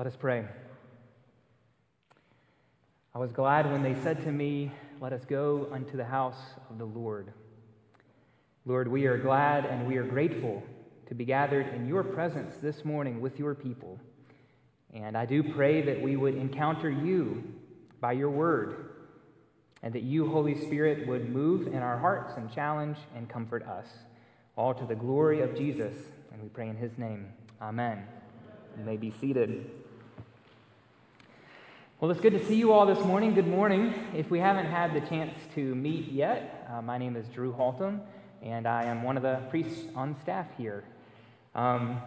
Let us pray. I was glad when they said to me, Let us go unto the house of the Lord. Lord, we are glad and we are grateful to be gathered in your presence this morning with your people. And I do pray that we would encounter you by your word, and that you, Holy Spirit, would move in our hearts and challenge and comfort us, all to the glory of Jesus. And we pray in his name. Amen. You may be seated. Well, it's good to see you all this morning. Good morning. If we haven't had the chance to meet yet, uh, my name is Drew Haltom, and I am one of the priests on staff here. Um,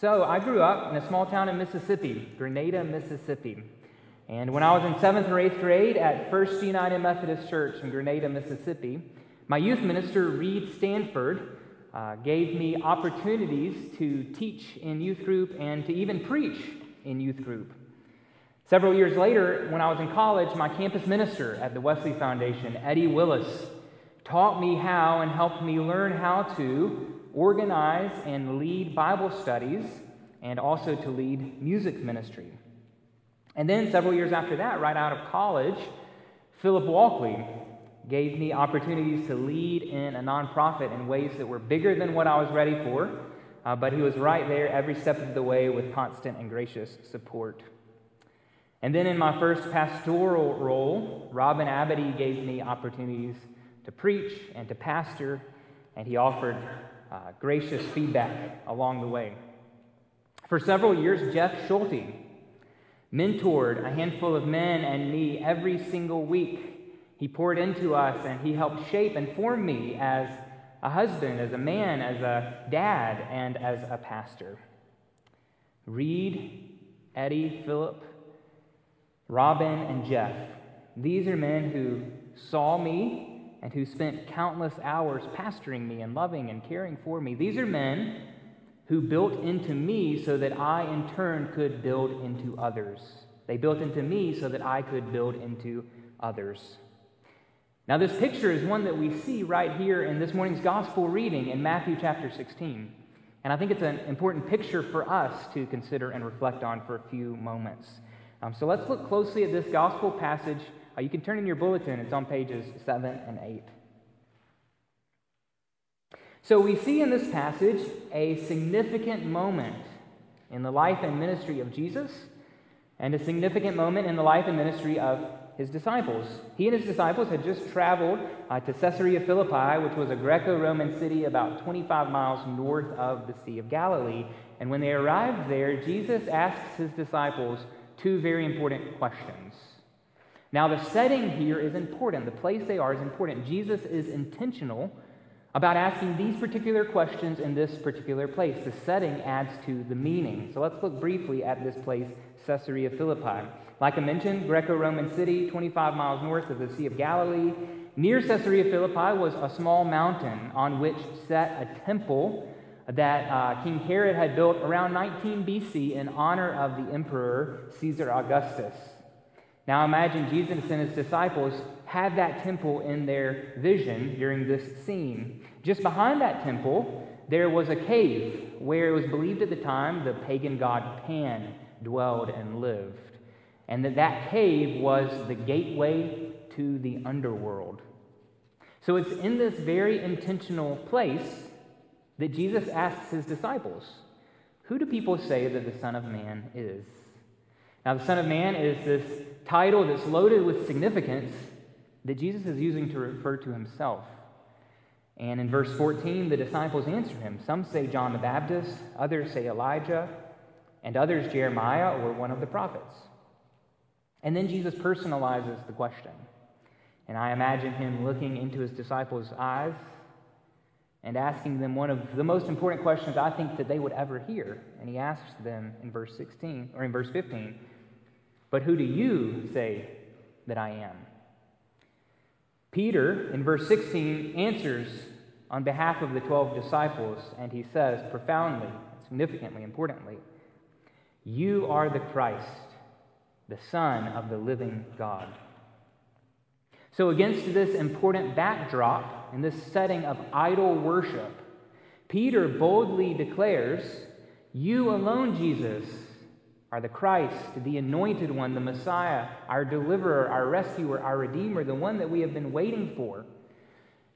so, I grew up in a small town in Mississippi, Grenada, Mississippi. And when I was in seventh or eighth grade at First United Methodist Church in Grenada, Mississippi, my youth minister, Reed Stanford, uh, gave me opportunities to teach in youth group and to even preach in youth group. Several years later, when I was in college, my campus minister at the Wesley Foundation, Eddie Willis, taught me how and helped me learn how to organize and lead Bible studies and also to lead music ministry. And then several years after that, right out of college, Philip Walkley gave me opportunities to lead in a nonprofit in ways that were bigger than what I was ready for, uh, but he was right there every step of the way with constant and gracious support. And then in my first pastoral role, Robin Abity gave me opportunities to preach and to pastor, and he offered uh, gracious feedback along the way. For several years, Jeff Schulte mentored a handful of men and me every single week he poured into us and he helped shape and form me as a husband, as a man, as a dad, and as a pastor. Reed, Eddie, Philip, Robin, and Jeff. These are men who saw me and who spent countless hours pastoring me and loving and caring for me. These are men who built into me so that I, in turn, could build into others. They built into me so that I could build into others. Now, this picture is one that we see right here in this morning's gospel reading in Matthew chapter 16. And I think it's an important picture for us to consider and reflect on for a few moments. Um, so let's look closely at this gospel passage. Uh, you can turn in your bulletin, it's on pages 7 and 8. So we see in this passage a significant moment in the life and ministry of Jesus, and a significant moment in the life and ministry of his disciples. He and his disciples had just traveled uh, to Caesarea Philippi, which was a Greco Roman city about 25 miles north of the Sea of Galilee. And when they arrived there, Jesus asks his disciples two very important questions. Now, the setting here is important, the place they are is important. Jesus is intentional about asking these particular questions in this particular place. The setting adds to the meaning. So let's look briefly at this place, Caesarea Philippi. Like I mentioned, Greco Roman city, 25 miles north of the Sea of Galilee. Near Caesarea Philippi was a small mountain on which sat a temple that uh, King Herod had built around 19 BC in honor of the emperor Caesar Augustus. Now imagine Jesus and his disciples had that temple in their vision during this scene. Just behind that temple, there was a cave where it was believed at the time the pagan god Pan dwelled and lived and that that cave was the gateway to the underworld. So it's in this very intentional place that Jesus asks his disciples, Who do people say that the Son of Man is? Now, the Son of Man is this title that's loaded with significance that Jesus is using to refer to himself. And in verse 14, the disciples answer him. Some say John the Baptist, others say Elijah, and others Jeremiah or one of the prophets. And then Jesus personalizes the question. And I imagine him looking into his disciples' eyes and asking them one of the most important questions I think that they would ever hear. And he asks them in verse 16 or in verse 15, "But who do you say that I am?" Peter in verse 16 answers on behalf of the 12 disciples and he says profoundly, significantly, importantly, "You are the Christ, the Son of the living God. So, against this important backdrop, in this setting of idol worship, Peter boldly declares, You alone, Jesus, are the Christ, the anointed one, the Messiah, our deliverer, our rescuer, our redeemer, the one that we have been waiting for.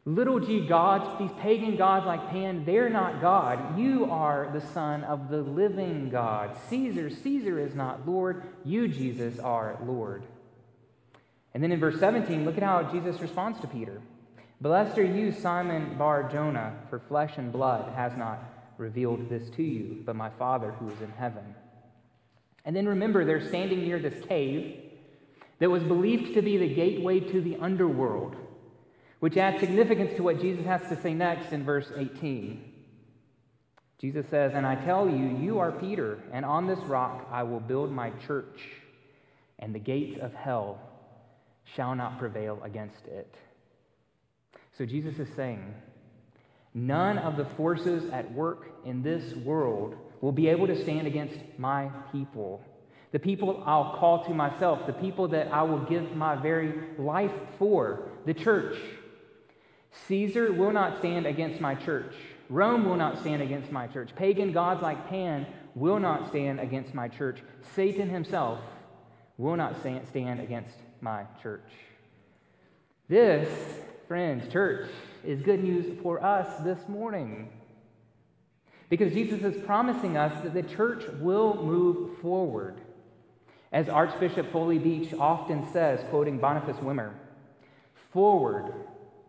Little g gods, these pagan gods like Pan, they're not God. You are the Son of the living God. Caesar, Caesar is not Lord. You, Jesus, are Lord. And then in verse 17, look at how Jesus responds to Peter. Blessed are you, Simon Bar Jonah, for flesh and blood has not revealed this to you, but my Father who is in heaven. And then remember, they're standing near this cave that was believed to be the gateway to the underworld which adds significance to what Jesus has to say next in verse 18. Jesus says, And I tell you, you are Peter, and on this rock I will build my church, and the gates of hell shall not prevail against it. So Jesus is saying, None of the forces at work in this world will be able to stand against my people. The people I'll call to myself, the people that I will give my very life for, the church. Caesar will not stand against my church. Rome will not stand against my church. Pagan gods like Pan will not stand against my church. Satan himself will not stand against my church. This, friends, church, is good news for us this morning. Because Jesus is promising us that the church will move forward. As Archbishop Foley Beach often says, quoting Boniface Wimmer, forward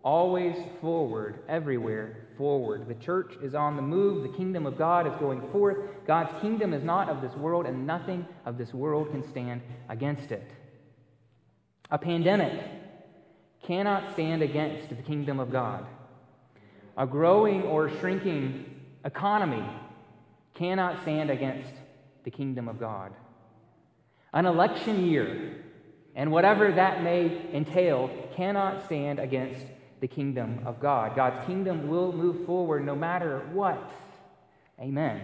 Always forward, everywhere forward. The church is on the move. The kingdom of God is going forth. God's kingdom is not of this world, and nothing of this world can stand against it. A pandemic cannot stand against the kingdom of God. A growing or shrinking economy cannot stand against the kingdom of God. An election year, and whatever that may entail, cannot stand against the kingdom of God. God's kingdom will move forward no matter what. Amen.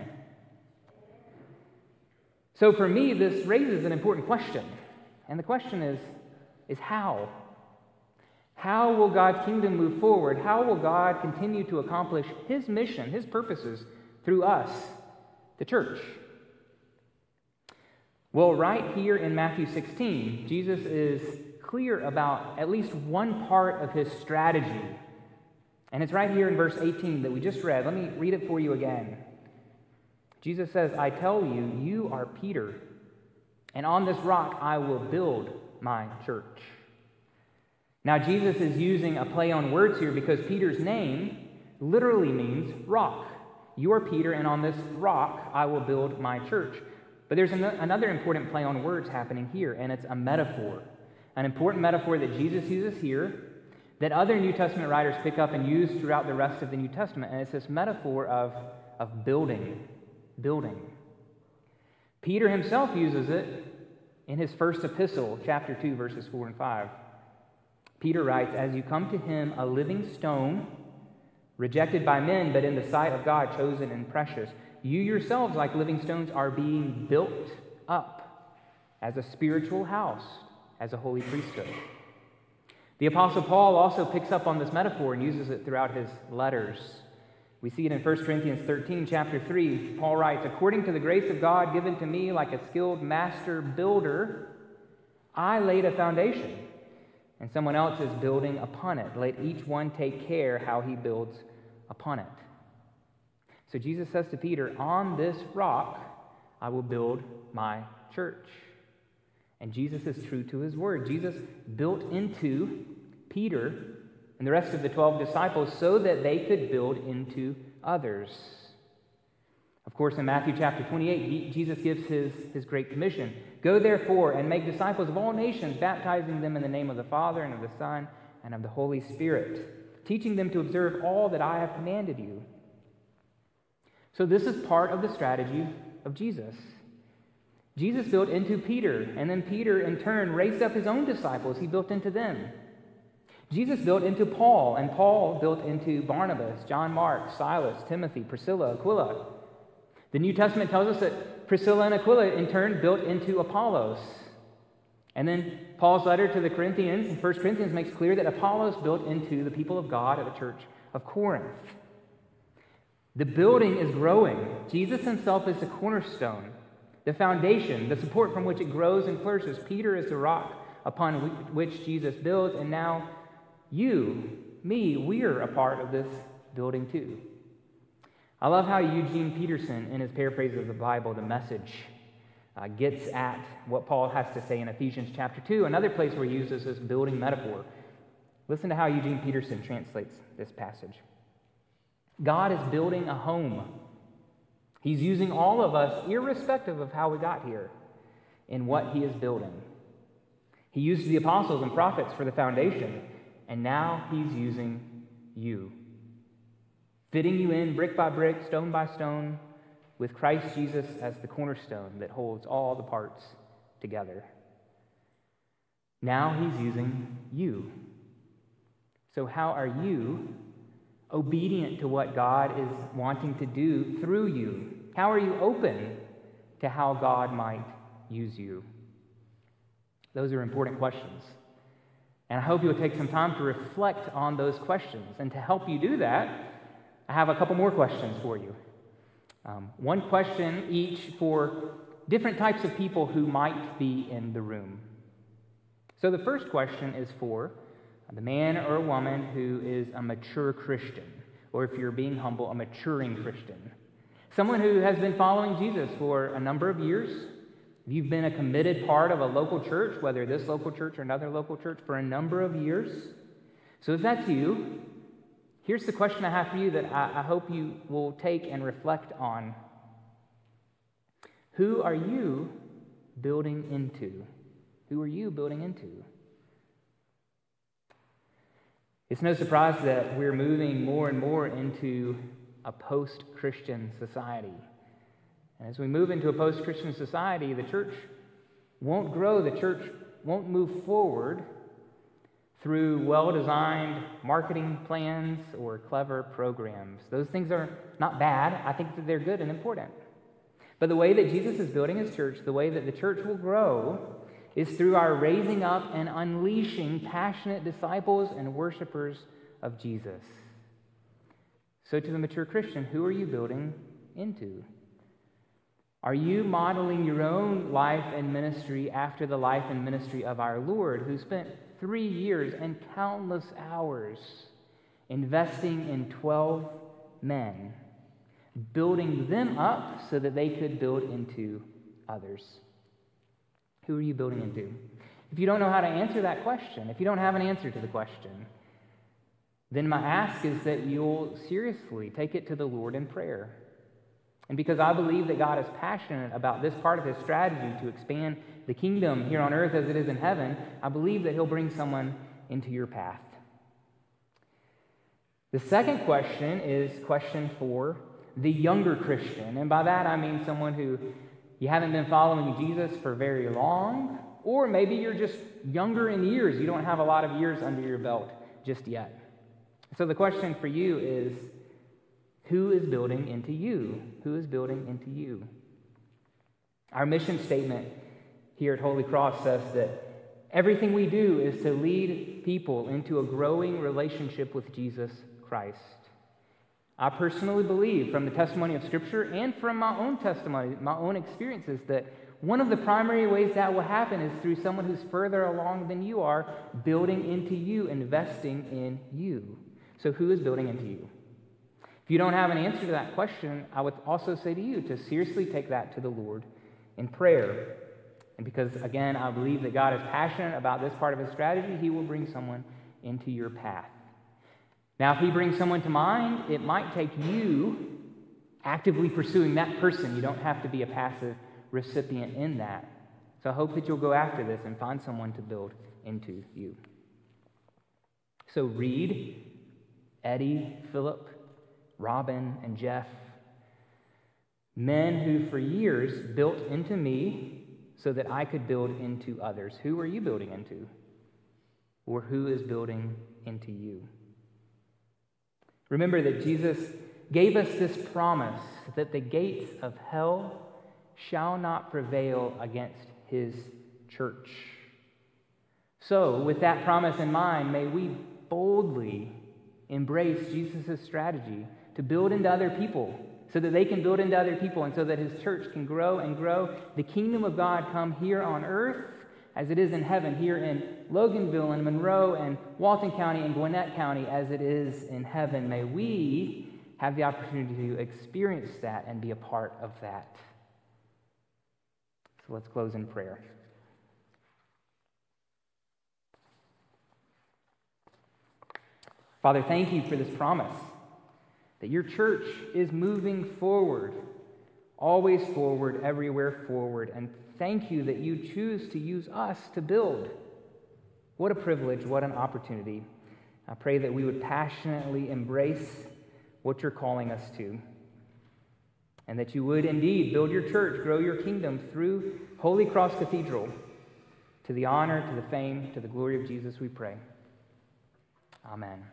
So for me, this raises an important question. And the question is, is how? How will God's kingdom move forward? How will God continue to accomplish his mission, his purposes through us, the church? Well, right here in Matthew 16, Jesus is clear about at least one part of his strategy. And it's right here in verse 18 that we just read. Let me read it for you again. Jesus says, I tell you, you are Peter, and on this rock I will build my church. Now, Jesus is using a play on words here because Peter's name literally means rock. You are Peter, and on this rock I will build my church. But there's an- another important play on words happening here, and it's a metaphor an important metaphor that Jesus uses here that other New Testament writers pick up and use throughout the rest of the New Testament. And it's this metaphor of, of building, building. Peter himself uses it in his first epistle, chapter 2, verses 4 and 5. Peter writes, As you come to him, a living stone, rejected by men, but in the sight of God, chosen and precious, you yourselves, like living stones, are being built up as a spiritual house as a holy priesthood. The Apostle Paul also picks up on this metaphor and uses it throughout his letters. We see it in 1 Corinthians 13, chapter 3. Paul writes, According to the grace of God given to me like a skilled master builder, I laid a foundation, and someone else is building upon it. Let each one take care how he builds upon it. So Jesus says to Peter, On this rock I will build my church. And Jesus is true to his word. Jesus built into Peter and the rest of the 12 disciples so that they could build into others. Of course, in Matthew chapter 28, Jesus gives his, his great commission Go therefore and make disciples of all nations, baptizing them in the name of the Father and of the Son and of the Holy Spirit, teaching them to observe all that I have commanded you. So, this is part of the strategy of Jesus. Jesus built into Peter, and then Peter, in turn, raised up his own disciples. He built into them. Jesus built into Paul, and Paul built into Barnabas, John Mark, Silas, Timothy, Priscilla, Aquila. The New Testament tells us that Priscilla and Aquila, in turn, built into Apollos. And then Paul's letter to the Corinthians in 1 Corinthians makes clear that Apollos built into the people of God at the church of Corinth. The building is growing. Jesus himself is the cornerstone. the foundation, the support from which it grows and flourishes. Peter is the rock upon which Jesus builds, and now you, me, we're a part of this building too. I love how Eugene Peterson, in his paraphrase of the Bible, the message, uh, gets at what Paul has to say in Ephesians chapter 2, another place where he uses this building metaphor. Listen to how Eugene Peterson translates this passage God is building a home. He's using all of us, irrespective of how we got here, in what he is building. He used the apostles and prophets for the foundation, and now he's using you, fitting you in brick by brick, stone by stone, with Christ Jesus as the cornerstone that holds all the parts together. Now he's using you. So, how are you obedient to what God is wanting to do through you? How are you open to how God might use you? Those are important questions. And I hope you'll take some time to reflect on those questions. And to help you do that, I have a couple more questions for you. Um, one question each for different types of people who might be in the room. So the first question is for the man or woman who is a mature Christian, or if you're being humble, a maturing Christian. Someone who has been following Jesus for a number of years. You've been a committed part of a local church, whether this local church or another local church, for a number of years. So if that's you, here's the question I have for you that I, I hope you will take and reflect on. Who are you building into? Who are you building into? It's no surprise that we're moving more and more into a post Christian society. And as we move into a post Christian society, the church won't grow, the church won't move forward through well designed marketing plans or clever programs. Those things are not bad. I think that they're good and important. But the way that Jesus is building his church, the way that the church will grow, is through our raising up and unleashing passionate disciples and worshipers of Jesus. So, to the mature Christian, who are you building into? Are you modeling your own life and ministry after the life and ministry of our Lord, who spent three years and countless hours investing in 12 men, building them up so that they could build into others? Who are you building into? If you don't know how to answer that question, if you don't have an answer to the question, then my ask is that you'll seriously take it to the Lord in prayer. And because I believe that God is passionate about this part of his strategy to expand the kingdom here on earth as it is in heaven, I believe that he'll bring someone into your path. The second question is question for the younger Christian. And by that I mean someone who you haven't been following Jesus for very long, or maybe you're just younger in years. You don't have a lot of years under your belt just yet. So the question for you is who is building into you? Who is building into you? Our mission statement here at Holy Cross says that everything we do is to lead people into a growing relationship with Jesus Christ. I personally believe from the testimony of Scripture and from my own testimony, my own experiences, that one of the primary ways that will happen is through someone who's further along than you are, building into you, investing in you. So, who is building into you? You don't have an answer to that question, I would also say to you to seriously take that to the Lord in prayer. And because, again, I believe that God is passionate about this part of his strategy, he will bring someone into your path. Now, if he brings someone to mind, it might take you actively pursuing that person. You don't have to be a passive recipient in that. So I hope that you'll go after this and find someone to build into you. So, Reed, Eddie, Philip, Robin, and Jeff, men who for years built into me so that I could build into others. Who are you building into? Or who is building into you? Remember that Jesus gave us this promise that the gates of hell shall not prevail against his church. So, with that promise in mind, may we boldly embrace Jesus' strategy to build into other people, so that they can build into other people and so that his church can grow and grow. The kingdom of God come here on earth as it is in heaven, here in Loganville and Monroe and Walton County and Gwinnett County as it is in heaven. May we have the opportunity to experience that and be a part of that. So let's close in prayer. Father, thank you for this promise that your church is moving forward, always forward, everywhere forward. And thank you that you choose to use us to build. What a privilege, what an opportunity. I pray that we would passionately embrace what you're calling us to, and that you would indeed build your church, grow your kingdom through Holy Cross Cathedral. To the honor, to the fame, to the glory of Jesus, we pray. Amen.